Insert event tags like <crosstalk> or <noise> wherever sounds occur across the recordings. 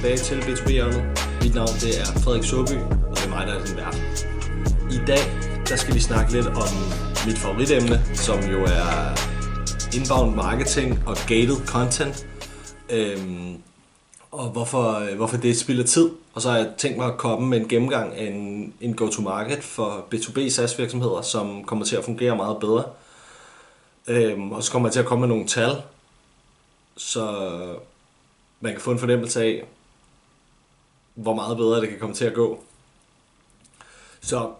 tilbage til B2B hjørnet. Mit navn det er Frederik Søby, og det er mig, der er din vært. I dag der skal vi snakke lidt om mit favoritemne, som jo er inbound marketing og gated content. Øhm, og hvorfor, hvorfor det spilder tid. Og så har jeg tænkt mig at komme med en gennemgang af en, en go-to-market for B2B SaaS virksomheder, som kommer til at fungere meget bedre. Øhm, og så kommer jeg til at komme med nogle tal, så man kan få en fornemmelse af, hvor meget bedre det kan komme til at gå. Så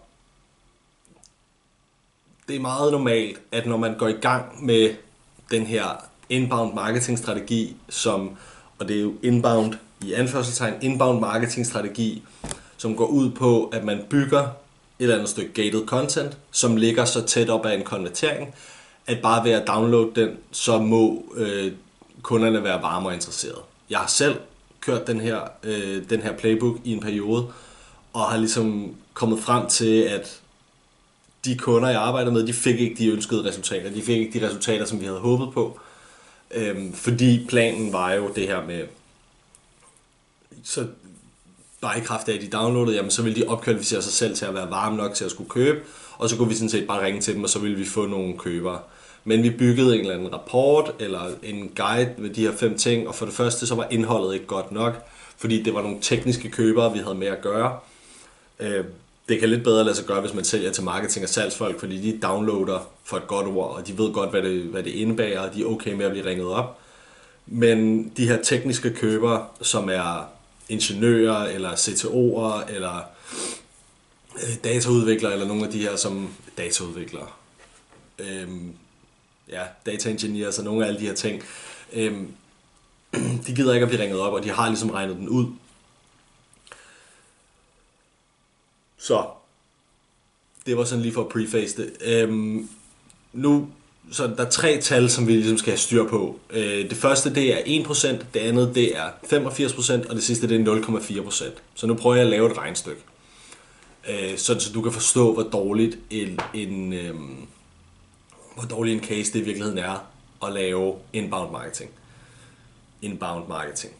det er meget normalt, at når man går i gang med den her inbound marketing strategi, som, og det er jo inbound i anførselstegn, inbound marketing strategi, som går ud på, at man bygger et eller andet stykke gated content, som ligger så tæt op af en konvertering, at bare ved at downloade den, så må øh, kunderne være varme og interesserede. Jeg har selv kørt den her, øh, den her playbook i en periode, og har ligesom kommet frem til, at de kunder, jeg arbejder med, de fik ikke de ønskede resultater. De fik ikke de resultater, som vi havde håbet på. Øhm, fordi planen var jo det her med, så bare i kraft af, at de downloadede, jamen så ville de opkvalificere sig selv til at være varme nok til at skulle købe, og så kunne vi sådan set bare ringe til dem, og så ville vi få nogle købere. Men vi byggede en eller anden rapport, eller en guide med de her fem ting, og for det første så var indholdet ikke godt nok, fordi det var nogle tekniske købere, vi havde med at gøre. Øh, det kan lidt bedre lade sig gøre, hvis man sælger til marketing og salgsfolk, fordi de downloader for et godt ord, og de ved godt, hvad det, hvad det indebærer, og de er okay med at blive ringet op. Men de her tekniske købere, som er ingeniører, eller CTO'er, eller øh, dataudviklere, eller nogle af de her som dataudviklere, øhm, ja, data engineers og nogle af alle de her ting, øhm, <clears throat> de gider ikke at blive ringet op, og de har ligesom regnet den ud. Så, det var sådan lige for at preface det. Øhm, nu, så der er tre tal, som vi ligesom skal have styr på. Øh, det første, det er 1%, det andet, det er 85%, og det sidste, det er 0,4%. Så nu prøver jeg at lave et regnstykke. Øh, sådan, så du kan forstå, hvor dårligt en, en øhm, hvor dårlig en case det i virkeligheden er at lave inbound marketing. Inbound marketing.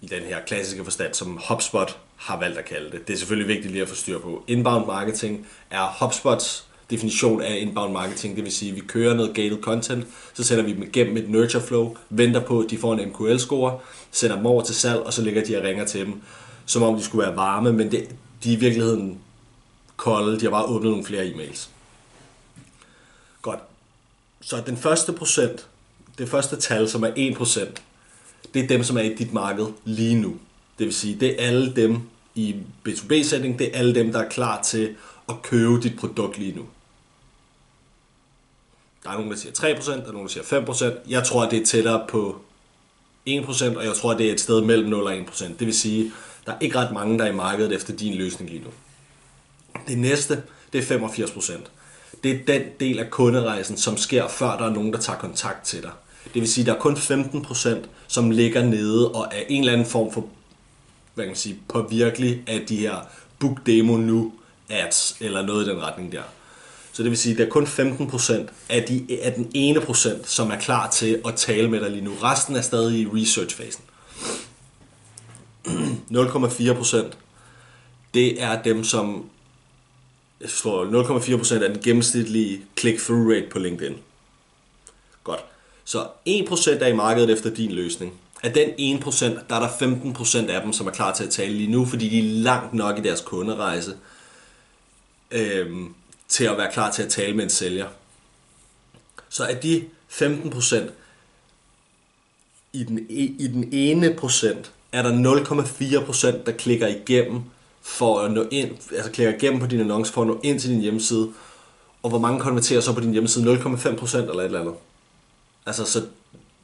I den her klassiske forstand, som HubSpot har valgt at kalde det. Det er selvfølgelig vigtigt lige at få styr på. Inbound marketing er HubSpots definition af inbound marketing, det vil sige, at vi kører noget gated content, så sender vi dem igennem et nurture flow, venter på, at de får en MQL-score, sender dem over til salg, og så ligger de og ringer til dem, som om de skulle være varme, men det, de er i virkeligheden kolde, de har bare åbnet nogle flere e-mails. Godt. Så den første procent, det første tal, som er 1%, det er dem, som er i dit marked lige nu. Det vil sige, det er alle dem i B2B-sætning, det er alle dem, der er klar til at købe dit produkt lige nu. Der er nogen, der siger 3%, der er nogen, der siger 5%. Jeg tror, det er tættere på 1%, og jeg tror, det er et sted mellem 0 og 1%. Det vil sige, der er ikke ret mange, der er i markedet efter din løsning lige nu. Det næste, det er 85%. Det er den del af kunderejsen, som sker, før der er nogen, der tager kontakt til dig. Det vil sige, der er kun 15%, som ligger nede og er en eller anden form for hvad kan man sige, påvirkelig af de her book demo nu ads, eller noget i den retning der. Så det vil sige, at der er kun 15% af, de, af den ene procent, som er klar til at tale med dig lige nu. Resten er stadig i research-fasen. <clears throat> 0,4% det er dem, som jeg tror 0,4% er den gennemsnitlige click-through rate på LinkedIn. Godt. Så 1% er i markedet efter din løsning. Af den 1%, der er der 15% af dem, som er klar til at tale lige nu, fordi de er langt nok i deres kunderejse øhm, til at være klar til at tale med en sælger. Så af de 15% i den, e, i den ene procent, er der 0,4%, der klikker igennem for at nå ind, altså klikker igennem på din annonce for at nå ind til din hjemmeside. Og hvor mange konverterer så på din hjemmeside? 0,5% eller et eller andet. Altså, så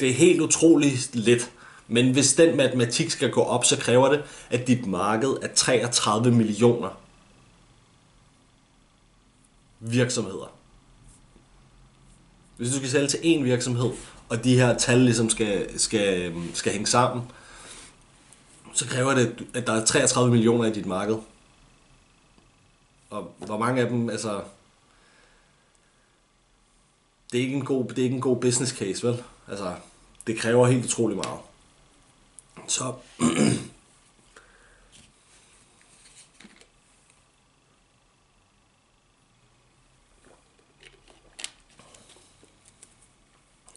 det er helt utroligt lidt. Men hvis den matematik skal gå op, så kræver det, at dit marked er 33 millioner virksomheder. Hvis du skal sælge til én virksomhed, og de her tal ligesom skal, skal, skal hænge sammen, så kræver det, at der er 33 millioner i dit marked. Og hvor mange af dem, altså... Det er ikke en god, det er ikke en god business case, vel? Altså, det kræver helt utrolig meget. Så...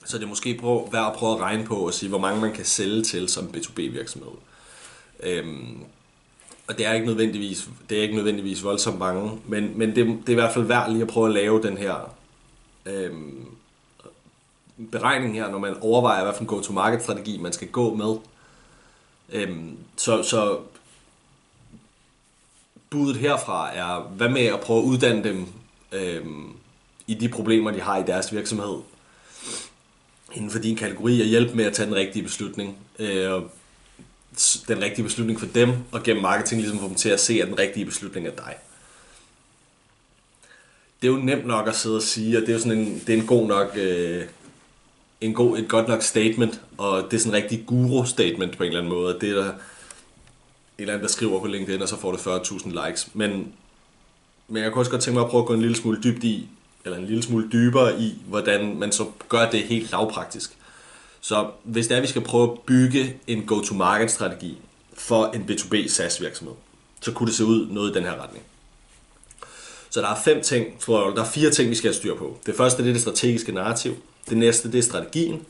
Så det er måske prøv, værd at prøve at regne på og sige, hvor mange man kan sælge til som B2B-virksomhed. Øhm, og det er ikke nødvendigvis, det er ikke nødvendigvis voldsomt mange, men, men det, det er i hvert fald værd lige at prøve at lave den her øhm, beregning her, når man overvejer, hvad for en go-to-market-strategi man skal gå med. Øhm, så, så budet herfra er, hvad med at prøve at uddanne dem øhm, i de problemer, de har i deres virksomhed, inden for din kategori, og hjælpe med at tage den rigtige beslutning. Øh, den rigtige beslutning for dem, og gennem marketing ligesom få dem til at se, at den rigtige beslutning er dig. Det er jo nemt nok at sidde og sige, og det er jo sådan en, det er en god nok, øh, en god, et godt nok statement, og det er sådan en rigtig guru-statement på en eller anden måde. Det er der, en eller anden, der skriver på LinkedIn, og så får det 40.000 likes. Men, men jeg kunne også godt tænke mig at prøve at gå en lille smule dybt i, eller en lille smule dybere i, hvordan man så gør det helt lavpraktisk. Så hvis det er, at vi skal prøve at bygge en go-to-market-strategi for en B2B SaaS virksomhed, så kunne det se ud noget i den her retning. Så der er fem ting, tror jeg, der er fire ting, vi skal have styr på. Det første det er det strategiske narrativ. Det næste det er strategien.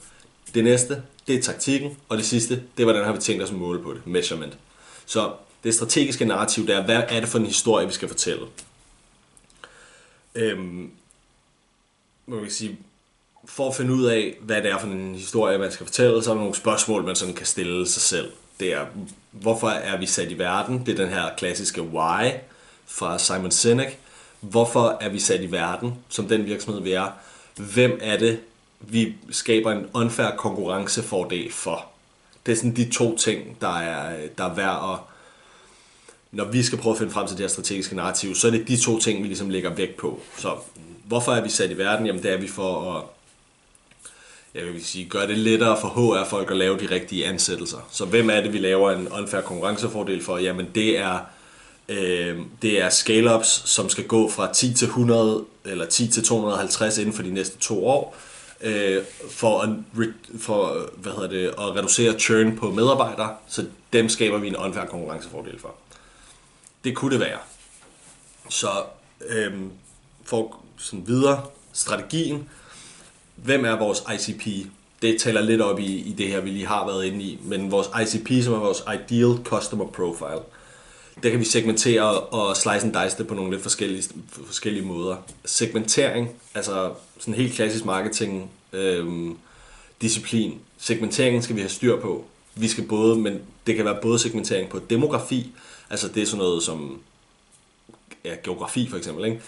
Det næste det er taktikken. Og det sidste det er, hvordan har vi tænkt os at måle på det. Measurement. Så det strategiske narrativ, det er, hvad er det for en historie, vi skal fortælle? Øhm, man kan sige, for at finde ud af, hvad det er for en historie, man skal fortælle, så er der nogle spørgsmål, man sådan kan stille sig selv. Det er, hvorfor er vi sat i verden? Det er den her klassiske why fra Simon Sinek. Hvorfor er vi sat i verden som den virksomhed, vi er? Hvem er det, vi skaber en unfair konkurrencefordel for? Det er sådan de to ting, der er, der er værd at... Når vi skal prøve at finde frem til det her strategiske narrativ, så er det de to ting, vi ligesom lægger vægt på. Så hvorfor er vi sat i verden? Jamen det er vi for at jeg vil sige, gør det lettere for HR-folk at lave de rigtige ansættelser. Så hvem er det, vi laver en unfair konkurrencefordel for? Jamen det er, øh, det er scale-ups, som skal gå fra 10 til 100 eller 10 til 250 inden for de næste to år, øh, for, at, for hvad hedder det, at reducere churn på medarbejdere, så dem skaber vi en unfair konkurrencefordel for. Det kunne det være. Så øh, for sådan videre, strategien, hvem er vores ICP? Det taler lidt op i, i det her, vi lige har været inde i, men vores ICP, som er vores Ideal Customer Profile, der kan vi segmentere og slice and dice det på nogle lidt forskellige, forskellige måder. Segmentering, altså sådan helt klassisk marketing øhm, disciplin. Segmenteringen skal vi have styr på. Vi skal både, men det kan være både segmentering på demografi, altså det er sådan noget som ja, geografi for eksempel, ikke?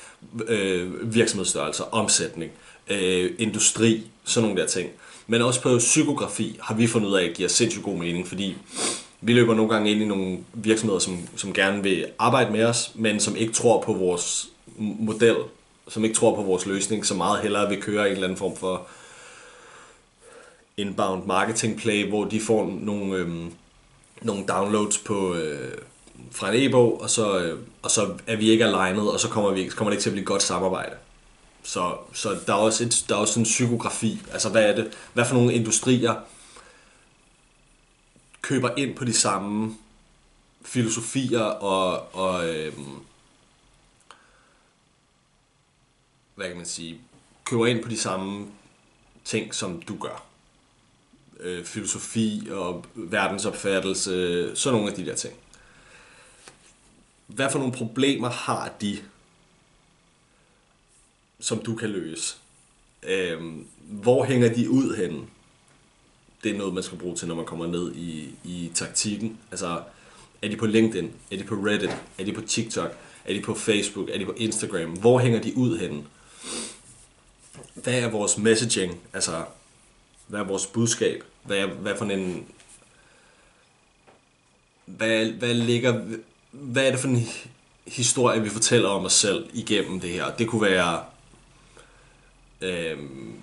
Øh, virksomhedsstørrelse, omsætning, øh, Øh, industri, sådan nogle der ting. Men også på psykografi har vi fundet ud af, at det giver sindssygt god mening, fordi vi løber nogle gange ind i nogle virksomheder, som, som gerne vil arbejde med os, men som ikke tror på vores model, som ikke tror på vores løsning, så meget hellere vil køre en eller anden form for inbound marketing play, hvor de får nogle, øhm, nogle downloads på, øh, fra en e-bog, og så, øh, og så er vi ikke alignet, og så kommer, vi, kommer det ikke til at blive et godt samarbejde. Så, så der, er også et, der er også en psykografi. Altså, hvad er det? Hvad for nogle industrier køber ind på de samme filosofier og, og øhm, hvad kan man sige, køber ind på de samme ting, som du gør. Øh, filosofi og verdensopfattelse, sådan nogle af de der ting. Hvad for nogle problemer har de som du kan løse. Øhm, hvor hænger de ud henne? Det er noget, man skal bruge til, når man kommer ned i, i taktikken. Altså, er de på LinkedIn? Er de på Reddit? Er de på TikTok? Er de på Facebook? Er de på Instagram? Hvor hænger de ud henne? Hvad er vores messaging? Altså, hvad er vores budskab? Hvad er, hvad for en... Hvad, hvad ligger... Hvad er det for en historie, vi fortæller om os selv igennem det her? Det kunne være Øhm,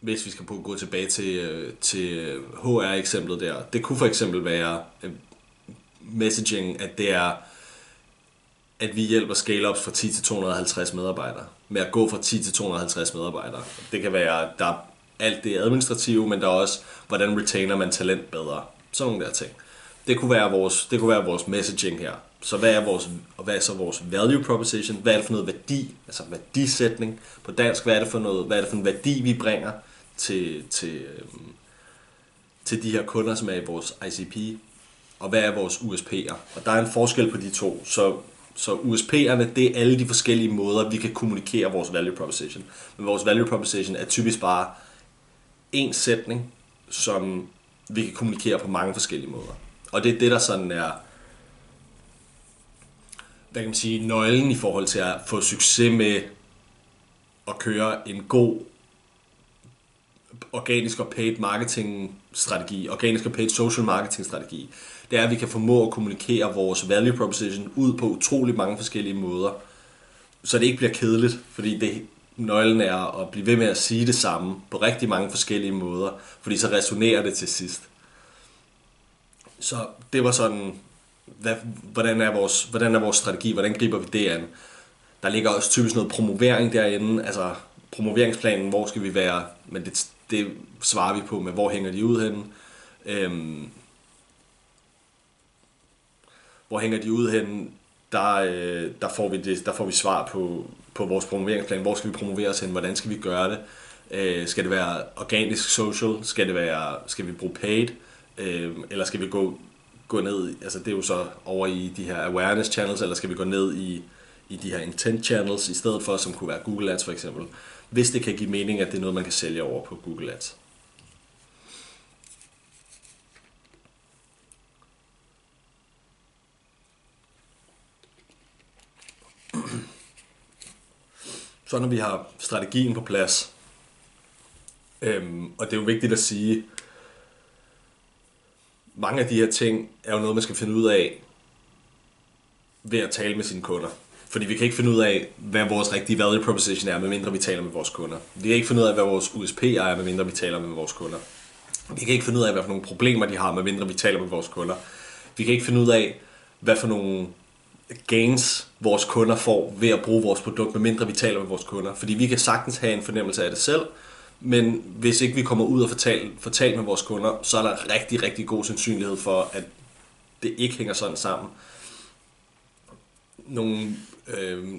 hvis vi skal på, gå tilbage til, øh, til øh, HR-eksemplet der, det kunne for eksempel være øh, messaging, at det er, at vi hjælper scale-ups fra 10 til 250 medarbejdere, med at gå fra 10 til 250 medarbejdere. Det kan være, der er alt det administrative, men der er også, hvordan retainer man talent bedre. Sådan nogle der ting. Det kunne være vores, det kunne være vores messaging her. Så hvad er, vores, og hvad er så vores value proposition? Hvad er det for noget værdi, altså værdisætning på dansk? Hvad er det for, noget, hvad er det for en værdi, vi bringer til, til, øhm, til de her kunder, som er i vores ICP? Og hvad er vores USP'er? Og der er en forskel på de to. Så, så USP'erne, det er alle de forskellige måder, vi kan kommunikere vores value proposition. Men vores value proposition er typisk bare en sætning, som vi kan kommunikere på mange forskellige måder. Og det er det, der sådan er, hvad kan man sige, nøglen i forhold til at få succes med at køre en god organisk og paid marketing strategi, organisk og paid social marketing strategi. Det er, at vi kan formå at kommunikere vores value proposition ud på utrolig mange forskellige måder, så det ikke bliver kedeligt, fordi det, nøglen er at blive ved med at sige det samme på rigtig mange forskellige måder, fordi så resonerer det til sidst. Så det var sådan, hvad, hvordan, er vores, hvordan er vores strategi, hvordan griber vi det an? Der ligger også typisk noget promovering derinde, altså promoveringsplanen, hvor skal vi være, men det, det svarer vi på med, hvor hænger de ud henne. Øhm, hvor hænger de ud henne, der, øh, der, får vi det, der får vi svar på, på vores promoveringsplan. Hvor skal vi promovere os hen? Hvordan skal vi gøre det? Øh, skal det være organisk social? Skal, det være, skal vi bruge paid? Øh, eller skal vi gå, gå ned, altså det er jo så over i de her awareness channels, eller skal vi gå ned i, i de her intent channels i stedet for, som kunne være Google Ads for eksempel, hvis det kan give mening, at det er noget, man kan sælge over på Google Ads. Så når vi har strategien på plads, øhm, og det er jo vigtigt at sige, mange af de her ting er jo noget, man skal finde ud af ved at tale med sine kunder. Fordi vi kan ikke finde ud af, hvad vores rigtige value proposition er, medmindre vi taler med vores kunder. Vi kan ikke finde ud af, hvad vores USP er, medmindre vi taler med vores kunder. Vi kan ikke finde ud af, hvad for nogle problemer de har, medmindre vi taler med vores kunder. Vi kan ikke finde ud af, hvad for nogle gains vores kunder får ved at bruge vores produkt, medmindre vi taler med vores kunder. Fordi vi kan sagtens have en fornemmelse af det selv, men hvis ikke vi kommer ud og fortæller fortæl med vores kunder, så er der rigtig, rigtig god sandsynlighed for, at det ikke hænger sådan sammen. Nogle øh,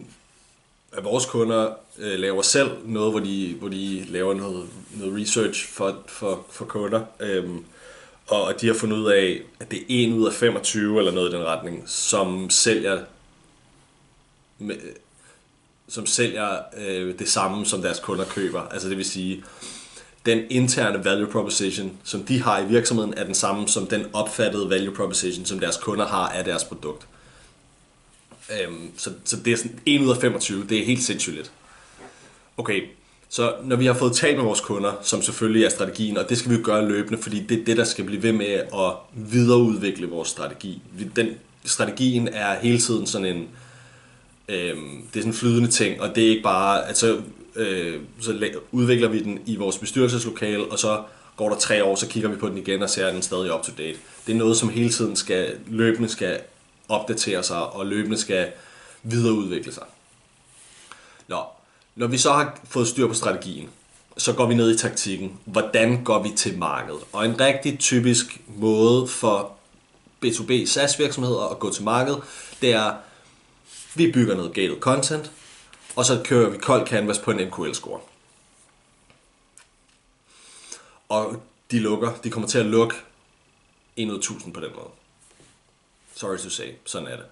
af vores kunder øh, laver selv noget, hvor de, hvor de laver noget, noget research for, for, for kunder. Øh, og de har fundet ud af, at det er 1 ud af 25 eller noget i den retning, som sælger med, som sælger øh, det samme, som deres kunder køber. Altså det vil sige, den interne value proposition, som de har i virksomheden, er den samme som den opfattede value proposition, som deres kunder har af deres produkt. Øhm, så, så det er sådan 1 ud af 25, det er helt sindssygt lidt. Okay, så når vi har fået talt med vores kunder, som selvfølgelig er strategien, og det skal vi jo gøre løbende, fordi det er det, der skal blive ved med at videreudvikle vores strategi. Den, strategien er hele tiden sådan en, øh, Øh, det er sådan en flydende ting, og det er ikke bare, at så, øh, så udvikler vi den i vores bestyrelseslokale, og så går der tre år, så kigger vi på den igen og ser, at den stadig up to date. Det er noget, som hele tiden skal, løbende skal opdatere sig, og løbende skal videreudvikle sig. Nå, når vi så har fået styr på strategien, så går vi ned i taktikken. Hvordan går vi til markedet? Og en rigtig typisk måde for B2B SaaS virksomheder at gå til markedet, det er, vi bygger noget gated content, og så kører vi kold canvas på en MQL-score. Og de lukker, de kommer til at lukke 1 ud 1000 på den måde. Sorry to say, sådan er det.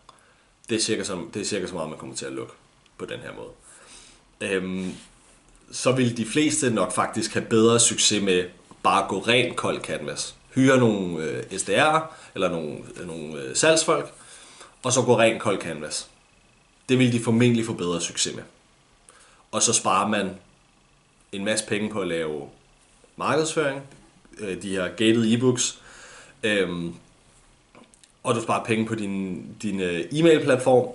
Det er cirka så, det er cirka så meget, man kommer til at lukke på den her måde øhm, så vil de fleste nok faktisk have bedre succes med bare at gå rent kold canvas. Hyre nogle øh, SDR'er eller nogle, øh, nogle øh, salgsfolk, og så gå rent kold canvas. Det vil de formentlig få bedre succes med. Og så sparer man en masse penge på at lave markedsføring, øh, de her gated e-books, øhm, og du sparer penge på din, din øh, e-mail-platform,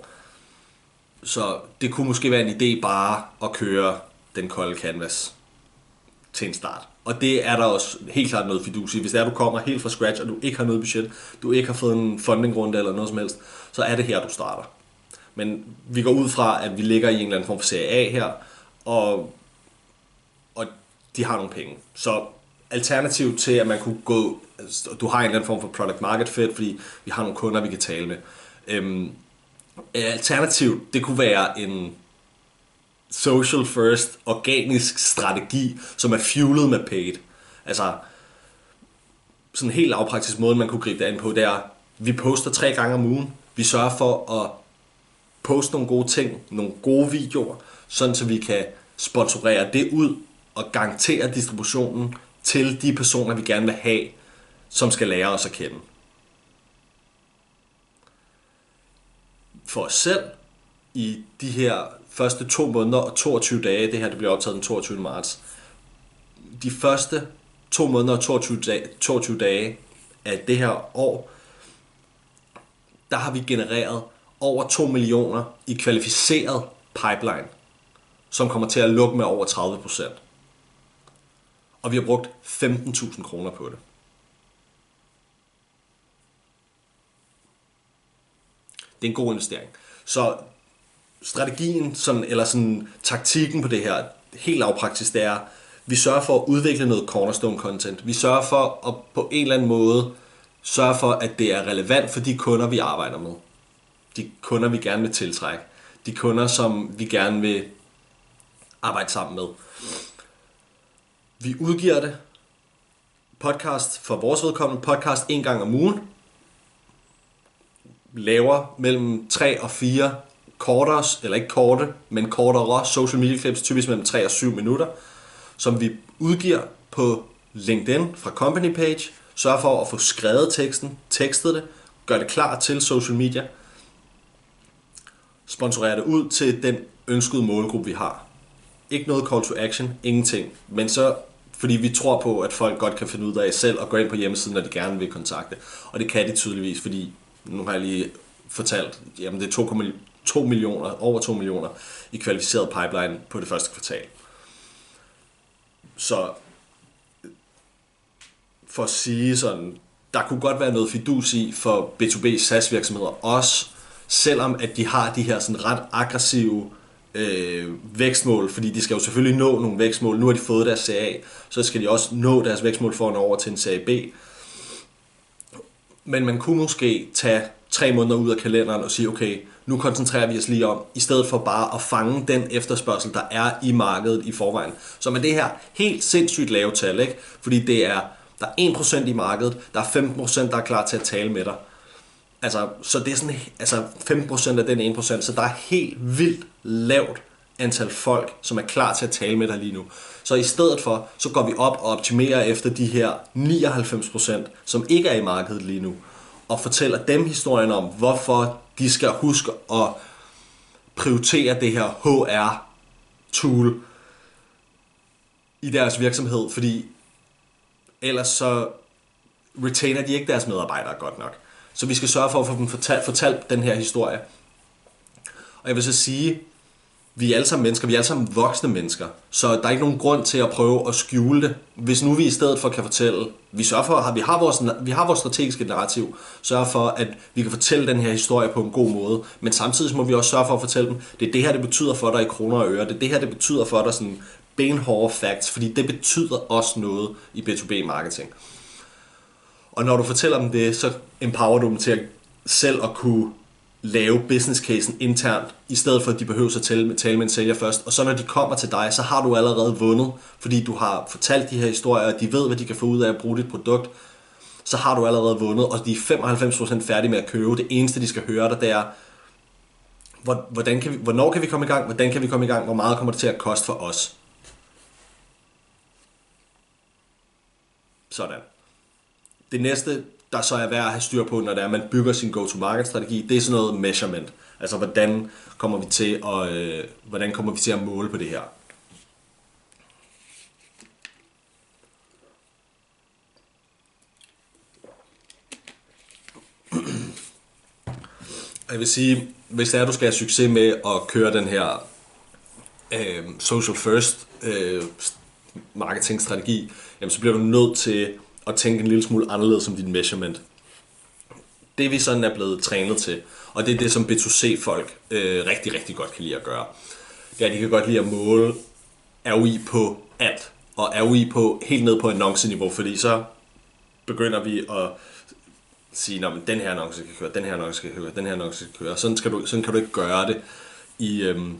så det kunne måske være en idé bare at køre den kolde canvas til en start. Og det er der også helt klart noget fidus i. Hvis det er, du kommer helt fra scratch, og du ikke har noget budget, du ikke har fået en fundingrunde eller noget som helst, så er det her, du starter. Men vi går ud fra, at vi ligger i en eller anden form for serie A her, og, og de har nogle penge. Så alternativ til, at man kunne gå, altså, du har en eller anden form for product market fit, fordi vi har nogle kunder, vi kan tale med. Øhm, øh, Alternativt, det kunne være en social first, organisk strategi, som er fuelet med paid. Altså, sådan en helt lavpraktisk måde, man kunne gribe det an på, det er, vi poster tre gange om ugen. Vi sørger for at poste nogle gode ting, nogle gode videoer, sådan så vi kan sponsorere det ud og garantere distributionen til de personer, vi gerne vil have, som skal lære os at kende. For os selv, i de her første to måneder og 22 dage, det her det bliver optaget den 22. marts, de første to måneder og 22 dage, 22 dage af det her år, der har vi genereret over 2 millioner i kvalificeret pipeline, som kommer til at lukke med over 30 procent. Og vi har brugt 15.000 kroner på det. Det er en god investering. Så strategien, sådan, eller sådan, taktikken på det her, helt lavpraktisk, det er, vi sørger for at udvikle noget cornerstone content. Vi sørger for at på en eller anden måde sørge for, at det er relevant for de kunder, vi arbejder med. De kunder, vi gerne vil tiltrække. De kunder, som vi gerne vil arbejde sammen med. Vi udgiver det. Podcast for vores vedkommende. Podcast en gang om ugen. Laver mellem 3 og 4 kortere, eller ikke korte, men kortere social media clips, typisk mellem 3 og 7 minutter, som vi udgiver på LinkedIn fra company page, sørger for at få skrevet teksten, tekstet det, gør det klar til social media, sponsorere det ud til den ønskede målgruppe, vi har. Ikke noget call to action, ingenting. Men så, fordi vi tror på, at folk godt kan finde ud af selv at gå ind på hjemmesiden, når de gerne vil kontakte. Og det kan de tydeligvis, fordi nu har jeg lige fortalt, jamen det er 2 millioner, over 2 millioner i kvalificeret pipeline på det første kvartal. Så for at sige sådan, der kunne godt være noget fidus i for B2B SaaS virksomheder også, selvom at de har de her sådan ret aggressive øh, vækstmål, fordi de skal jo selvfølgelig nå nogle vækstmål. Nu har de fået deres CA, så skal de også nå deres vækstmål for at nå over til en CA B. Men man kunne måske tage tre måneder ud af kalenderen og sige, okay, nu koncentrerer vi os lige om, i stedet for bare at fange den efterspørgsel, der er i markedet i forvejen. Så med det her helt sindssygt lave tal, ikke? fordi det er, der er 1% i markedet, der er 15%, der er klar til at tale med dig. Altså, så det er sådan, altså 5% af den 1%, så der er helt vildt lavt antal folk, som er klar til at tale med dig lige nu. Så i stedet for, så går vi op og optimerer efter de her 99%, som ikke er i markedet lige nu, og fortæller dem historien om, hvorfor de skal huske at prioritere det her HR-tool i deres virksomhed, fordi ellers så retainer de ikke deres medarbejdere godt nok. Så vi skal sørge for at få dem fortalt, fortalt den her historie. Og jeg vil så sige, vi er alle sammen mennesker, vi er alle sammen voksne mennesker, så der er ikke nogen grund til at prøve at skjule det. Hvis nu vi i stedet for kan fortælle, vi sørger for, at vi har vores, vi har vores strategiske narrativ, sørger for, at vi kan fortælle den her historie på en god måde, men samtidig må vi også sørge for at fortælle dem, det er det her, det betyder for dig i kroner og øre, det er det her, det betyder for dig sådan benhårde facts, fordi det betyder også noget i B2B marketing. Og når du fortæller dem det, så empower du dem til at selv at kunne lave business casen internt, i stedet for at de behøver at tale, tale med en sælger først. Og så når de kommer til dig, så har du allerede vundet, fordi du har fortalt de her historier, og de ved, hvad de kan få ud af at bruge dit produkt. Så har du allerede vundet, og de er 95% færdige med at købe. Det eneste, de skal høre dig, det er, hvordan kan vi, hvornår kan vi komme i gang, hvordan kan vi komme i gang, hvor meget kommer det til at koste for os. Sådan. Det næste, der så er værd at have styr på, når det er, at man bygger sin go-to-market-strategi, det er sådan noget measurement. Altså, hvordan kommer vi til at, øh, hvordan kommer vi til at måle på det her? Jeg vil sige, hvis det er, at du skal have succes med at køre den her øh, social first øh, marketingstrategi, jamen så bliver du nødt til at tænke en lille smule anderledes som din measurement. Det vi sådan er blevet trænet til, og det er det, som B2C-folk øh, rigtig, rigtig godt kan lide at gøre, det er, at de kan godt lide at måle ROI på alt, og ROI på helt ned på annonceniveau, fordi så begynder vi at sige, at den her annonce skal køre, den her annonce skal køre, den her annonce skal køre. Sådan, skal du, sådan kan du ikke gøre det i, øhm,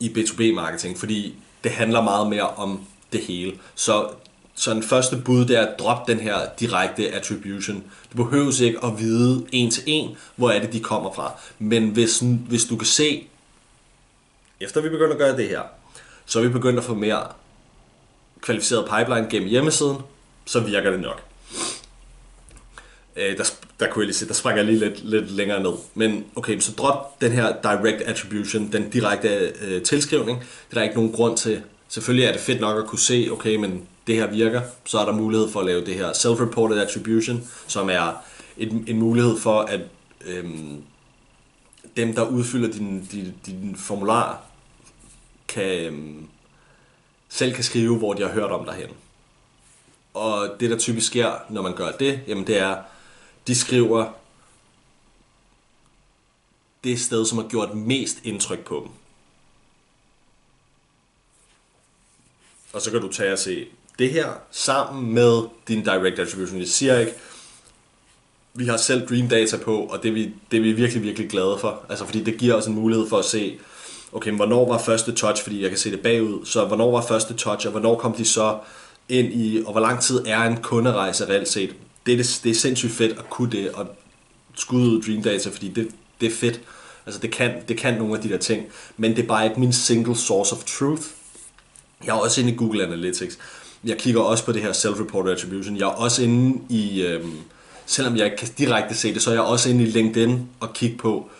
i B2B-marketing, fordi det handler meget mere om det hele. Så, så en første bud, det er at droppe den her direkte attribution. Du behøver ikke at vide en til en, hvor er det, de kommer fra. Men hvis, hvis du kan se, efter vi begynder at gøre det her, så er vi begyndt at få mere kvalificeret pipeline gennem hjemmesiden, så virker det nok. Øh, der, der kunne jeg lige se, der sprang jeg lige lidt, lidt længere ned. Men okay, så drop den her direct attribution, den direkte øh, tilskrivning. Det er der ikke nogen grund til. Selvfølgelig er det fedt nok at kunne se, okay, men det her virker. Så er der mulighed for at lave det her self-reported attribution, som er en, en mulighed for, at øhm, dem, der udfylder din, din, din formular, kan, øhm, selv kan skrive, hvor de har hørt om dig hen. Og det, der typisk sker, når man gør det, jamen det er, de skriver det sted, som har gjort mest indtryk på dem. Og så kan du tage og se det her sammen med din direct attribution. Jeg siger ikke, vi har selv Dream Data på, og det er, vi, det er vi virkelig, virkelig glade for. Altså, fordi det giver os en mulighed for at se, okay, hvornår var første touch, fordi jeg kan se det bagud, så hvornår var første touch, og hvornår kom de så ind i, og hvor lang tid er en kunderejse reelt set. Det er, det, det er sindssygt fedt at kunne det, og skudde ud Dream Data, fordi det, det er fedt. Altså det kan, det kan nogle af de der ting, men det er bare ikke min single source of truth. Jeg er også inde i Google Analytics. Jeg kigger også på det her self-reported attribution. Jeg er også inde i, øhm, selvom jeg ikke kan direkte se det, så er jeg også inde i LinkedIn og kigge på,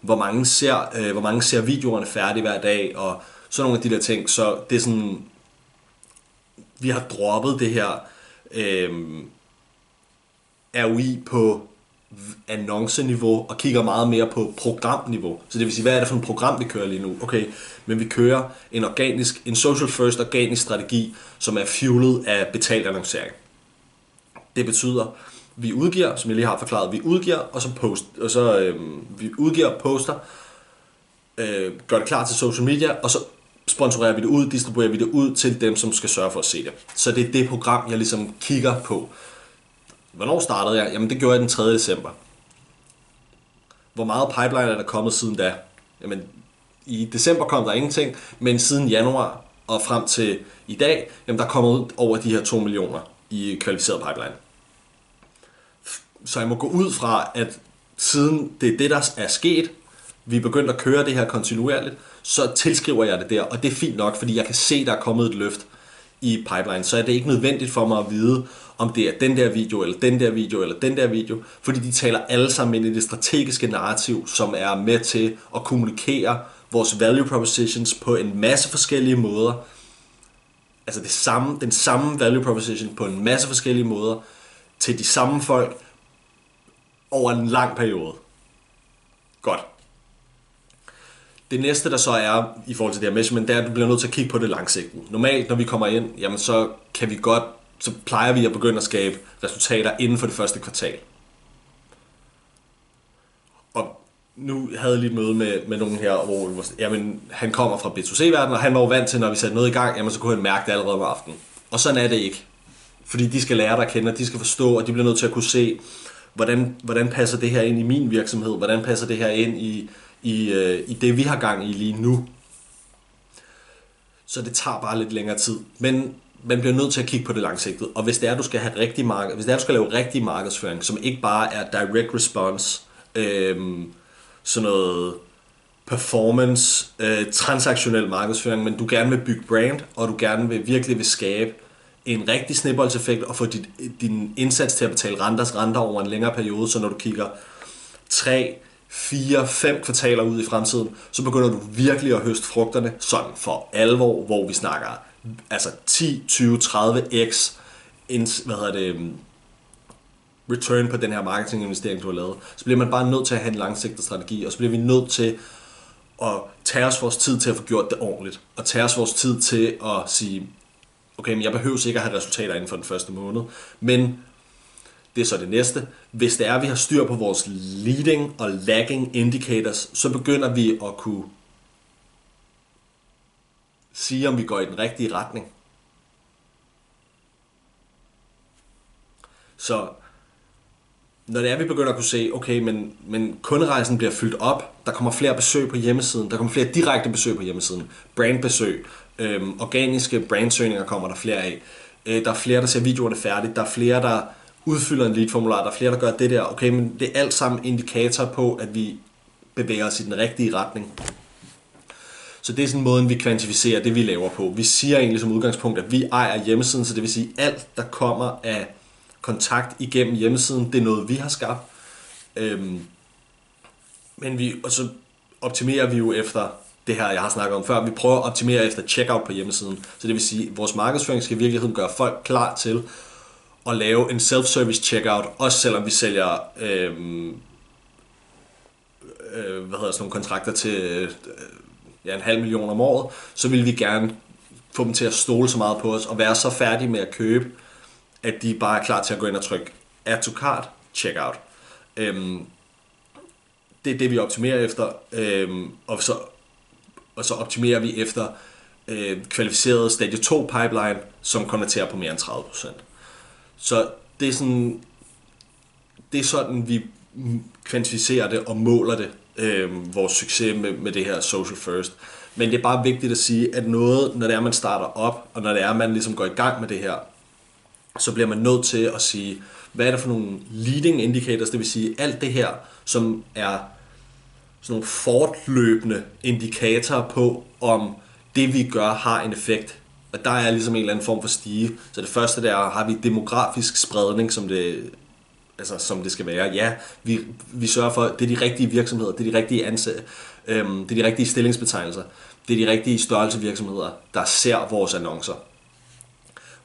hvor mange ser, øh, hvor mange ser videoerne færdige hver dag, og sådan nogle af de der ting. Så det er sådan, vi har droppet det her øh, ROI på annonceniveau og kigger meget mere på programniveau. Så det vil sige, hvad er det for et program, vi kører lige nu? Okay, men vi kører en organisk, en social first organisk strategi, som er fuelet af betalt annoncering. Det betyder, vi udgiver, som jeg lige har forklaret, vi udgiver, og så, post, og så øh, vi udgiver poster, øh, gør det klar til social media, og så sponsorerer vi det ud, distribuerer vi det ud til dem, som skal sørge for at se det. Så det er det program, jeg ligesom kigger på. Hvornår startede jeg? Jamen det gjorde jeg den 3. december. Hvor meget pipeline er der kommet siden da? Jamen i december kom der ingenting, men siden januar og frem til i dag, jamen der er kommet over de her 2 millioner i kvalificeret pipeline. Så jeg må gå ud fra, at siden det er det, der er sket, vi er begyndt at køre det her kontinuerligt, så tilskriver jeg det der, og det er fint nok, fordi jeg kan se, der er kommet et løft i pipeline, så er det ikke nødvendigt for mig at vide, om det er den der video, eller den der video, eller den der video, fordi de taler alle sammen ind i det strategiske narrativ, som er med til at kommunikere vores value propositions på en masse forskellige måder. Altså det samme, den samme value proposition på en masse forskellige måder til de samme folk over en lang periode. Godt. Det næste, der så er i forhold til det her measurement, det er, at du bliver nødt til at kigge på det langsigtet. Normalt, når vi kommer ind, jamen så kan vi godt, så plejer vi at begynde at skabe resultater inden for det første kvartal. Og nu havde jeg lige et møde med, med nogen her, hvor jamen, han kommer fra B2C-verdenen, og han var jo vant til, når vi satte noget i gang, jamen, så kunne han mærke det allerede om aftenen. Og sådan er det ikke. Fordi de skal lære dig at kende, og de skal forstå, og de bliver nødt til at kunne se, hvordan, hvordan passer det her ind i min virksomhed, hvordan passer det her ind i, i, øh, i det, vi har gang i lige nu. Så det tager bare lidt længere tid. Men man bliver nødt til at kigge på det langsigtet. Og hvis det er, du skal have rigtig marked, hvis det er, du skal lave rigtig markedsføring, som ikke bare er direct response, øh, sådan noget performance, øh, transaktionel markedsføring, men du gerne vil bygge brand, og du gerne vil virkelig vil skabe en rigtig snibboldseffekt og få dit, din indsats til at betale renters renter over en længere periode, så når du kigger 3, 4, 5 kvartaler ud i fremtiden, så begynder du virkelig at høste frugterne sådan for alvor, hvor vi snakker altså 10, 20, 30 x hvad hedder det, return på den her marketinginvestering, du har lavet. Så bliver man bare nødt til at have en langsigtet strategi, og så bliver vi nødt til at tage os vores tid til at få gjort det ordentligt, og tage os vores tid til at sige, okay, men jeg behøver ikke at have resultater inden for den første måned, men det er så det næste. Hvis det er, at vi har styr på vores leading og lagging indicators, så begynder vi at kunne sige, om vi går i den rigtige retning. Så når det er, vi begynder at kunne se, okay, men, men kunderejsen bliver fyldt op, der kommer flere besøg på hjemmesiden, der kommer flere direkte besøg på hjemmesiden, brandbesøg, øhm, organiske brandsøgninger kommer der flere af, øh, der er flere, der ser videoerne færdigt, der er flere, der udfylder en lead-formular, der er flere, der gør det der, okay, men det er alt sammen indikator på, at vi bevæger os i den rigtige retning. Så det er sådan måden, vi kvantificerer det, vi laver på. Vi siger egentlig som udgangspunkt, at vi ejer hjemmesiden, så det vil sige, alt, der kommer af kontakt igennem hjemmesiden, det er noget, vi har skabt. Øhm, men vi, og så optimerer vi jo efter det her, jeg har snakket om før. Vi prøver at optimere efter checkout på hjemmesiden. Så det vil sige, at vores markedsføring skal i virkeligheden gøre folk klar til at lave en self-service checkout, også selvom vi sælger øhm, øh, hvad hedder sådan nogle kontrakter til øh, ja, en halv million om året, så vil vi gerne få dem til at stole så meget på os og være så færdige med at købe, at de bare er klar til at gå ind og trykke add to cart, checkout. Øhm, det er det, vi optimerer efter, øhm, og, så, og så optimerer vi efter øh, kvalificeret stadie 2 pipeline, som konverterer på mere end 30%. Så det er sådan, det er sådan, vi kvantificerer det og måler det, øh, vores succes med, med det her social first. Men det er bare vigtigt at sige, at noget, når det er, man starter op, og når det er, man ligesom går i gang med det her, så bliver man nødt til at sige, hvad er det for nogle leading indicators, det vil sige alt det her, som er sådan nogle fortløbende indikatorer på, om det vi gør har en effekt. Og der er ligesom en eller anden form for stige. Så det første der har vi demografisk spredning, som det, altså, som det skal være. Ja, vi, vi sørger for, det er de rigtige virksomheder, det er de rigtige ansatte, øhm, det er de rigtige stillingsbetegnelser, det er de rigtige størrelse virksomheder, der ser vores annoncer.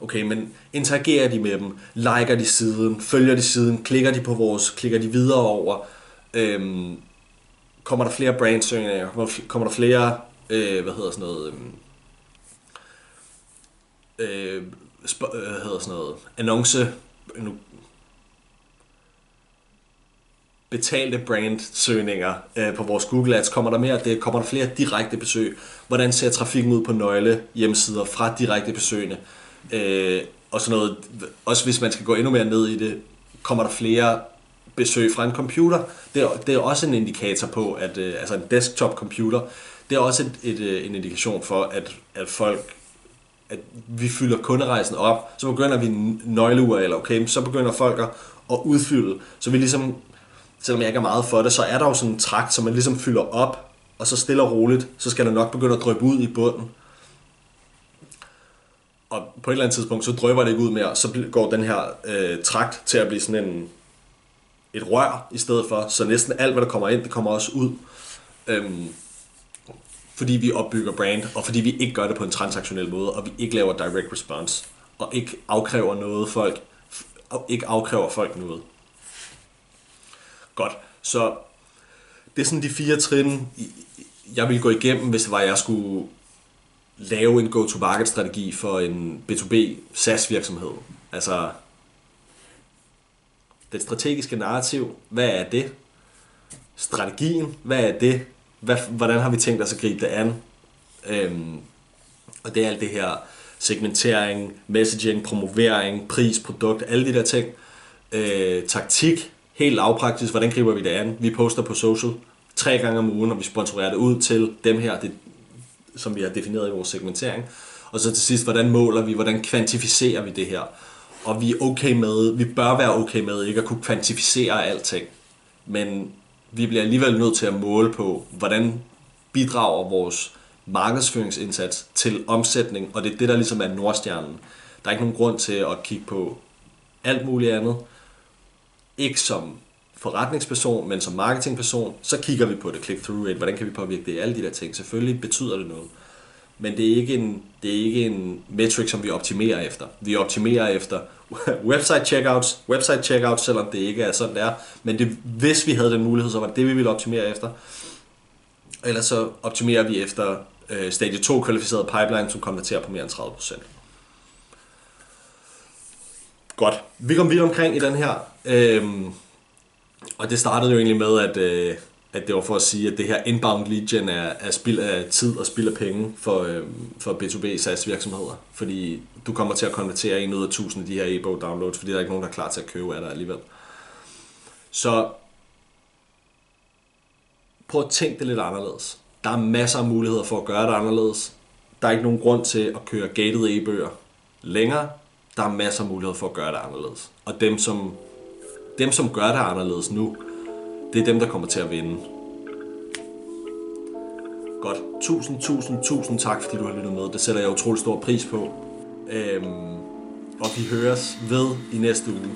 Okay, men interagerer de med dem, liker de siden, følger de siden, klikker de på vores, klikker de videre over, øhm, kommer der flere brandsøgninger, kommer, kommer der flere, øh, hvad hedder sådan noget, øhm, øh, sp- øh, hedder sådan noget, annonce, nu, betalte brandsøgninger øh, på vores Google Ads, kommer der mere? Det, kommer der flere direkte besøg, hvordan ser trafikken ud på nøgle hjemmesider fra direkte besøgende, øh, og sådan noget, også hvis man skal gå endnu mere ned i det, kommer der flere besøg fra en computer. Det er, det er også en indikator på, at øh, altså en desktop computer, det er også et, et, øh, en indikation for, at, at folk at vi fylder kunderejsen op, så begynder vi nøgleur, eller okay, så begynder folk at, at udfylde, så vi ligesom, selvom jeg ikke er meget for det, så er der jo sådan en trakt, som man ligesom fylder op, og så stille og roligt, så skal der nok begynde at drøbe ud i bunden. Og på et eller andet tidspunkt, så drøber det ikke ud mere, så går den her øh, trakt til at blive sådan en, et rør i stedet for, så næsten alt, hvad der kommer ind, det kommer også ud. Øhm, fordi vi opbygger brand, og fordi vi ikke gør det på en transaktionel måde, og vi ikke laver direct response, og ikke afkræver noget folk, og ikke afkræver folk noget. Godt, så det er sådan de fire trin, jeg vil gå igennem, hvis det var, jeg skulle lave en go-to-market-strategi for en B2B SaaS-virksomhed. Altså, det strategiske narrativ, hvad er det? Strategien, hvad er det? Hvad, hvordan har vi tænkt os at gribe det an? Øhm, og det er alt det her segmentering, messaging, promovering, pris, produkt, alle de der ting. Øh, taktik, helt lavpraktisk, hvordan griber vi det an? Vi poster på social tre gange om ugen, og vi sponsorerer det ud til dem her. Det som vi har defineret i vores segmentering. Og så til sidst, hvordan måler vi, hvordan kvantificerer vi det her? Og vi er okay med, vi bør være okay med ikke at kunne kvantificere alting. Men vi bliver alligevel nødt til at måle på, hvordan bidrager vores markedsføringsindsats til omsætning, og det er det, der ligesom er nordstjernen. Der er ikke nogen grund til at kigge på alt muligt andet. Ikke som forretningsperson, men som marketingperson, så kigger vi på det, click-through rate, hvordan kan vi påvirke det, alle de der ting. Selvfølgelig betyder det noget. Men det er ikke en, det er ikke en metric, som vi optimerer efter. Vi optimerer efter <laughs> website checkouts, website checkouts, selvom det ikke er sådan, det er. Men det, hvis vi havde den mulighed, så var det det, vi ville optimere efter. Ellers så optimerer vi efter øh, stadie 2 kvalificeret pipeline, som konverterer på mere end 30%. Godt. Vi kom videre omkring i den her. Øhm, og det startede jo egentlig med, at, øh, at det var for at sige, at det her inbound lead gen er, er spild af tid og spild af penge for, øh, for B2B SaaS virksomheder. Fordi du kommer til at konvertere en ud af tusind af de her e-bog downloads, fordi der er ikke nogen, der er klar til at købe af dig alligevel. Så prøv at tænke det lidt anderledes. Der er masser af muligheder for at gøre det anderledes. Der er ikke nogen grund til at køre gated e-bøger længere. Der er masser af muligheder for at gøre det anderledes. Og dem, som, dem, som gør det anderledes nu, det er dem, der kommer til at vinde. Godt. Tusind, tusind, tusind tak, fordi du har lyttet med. Det sætter jeg utrolig stor pris på. Øhm, og vi høres ved i næste uge.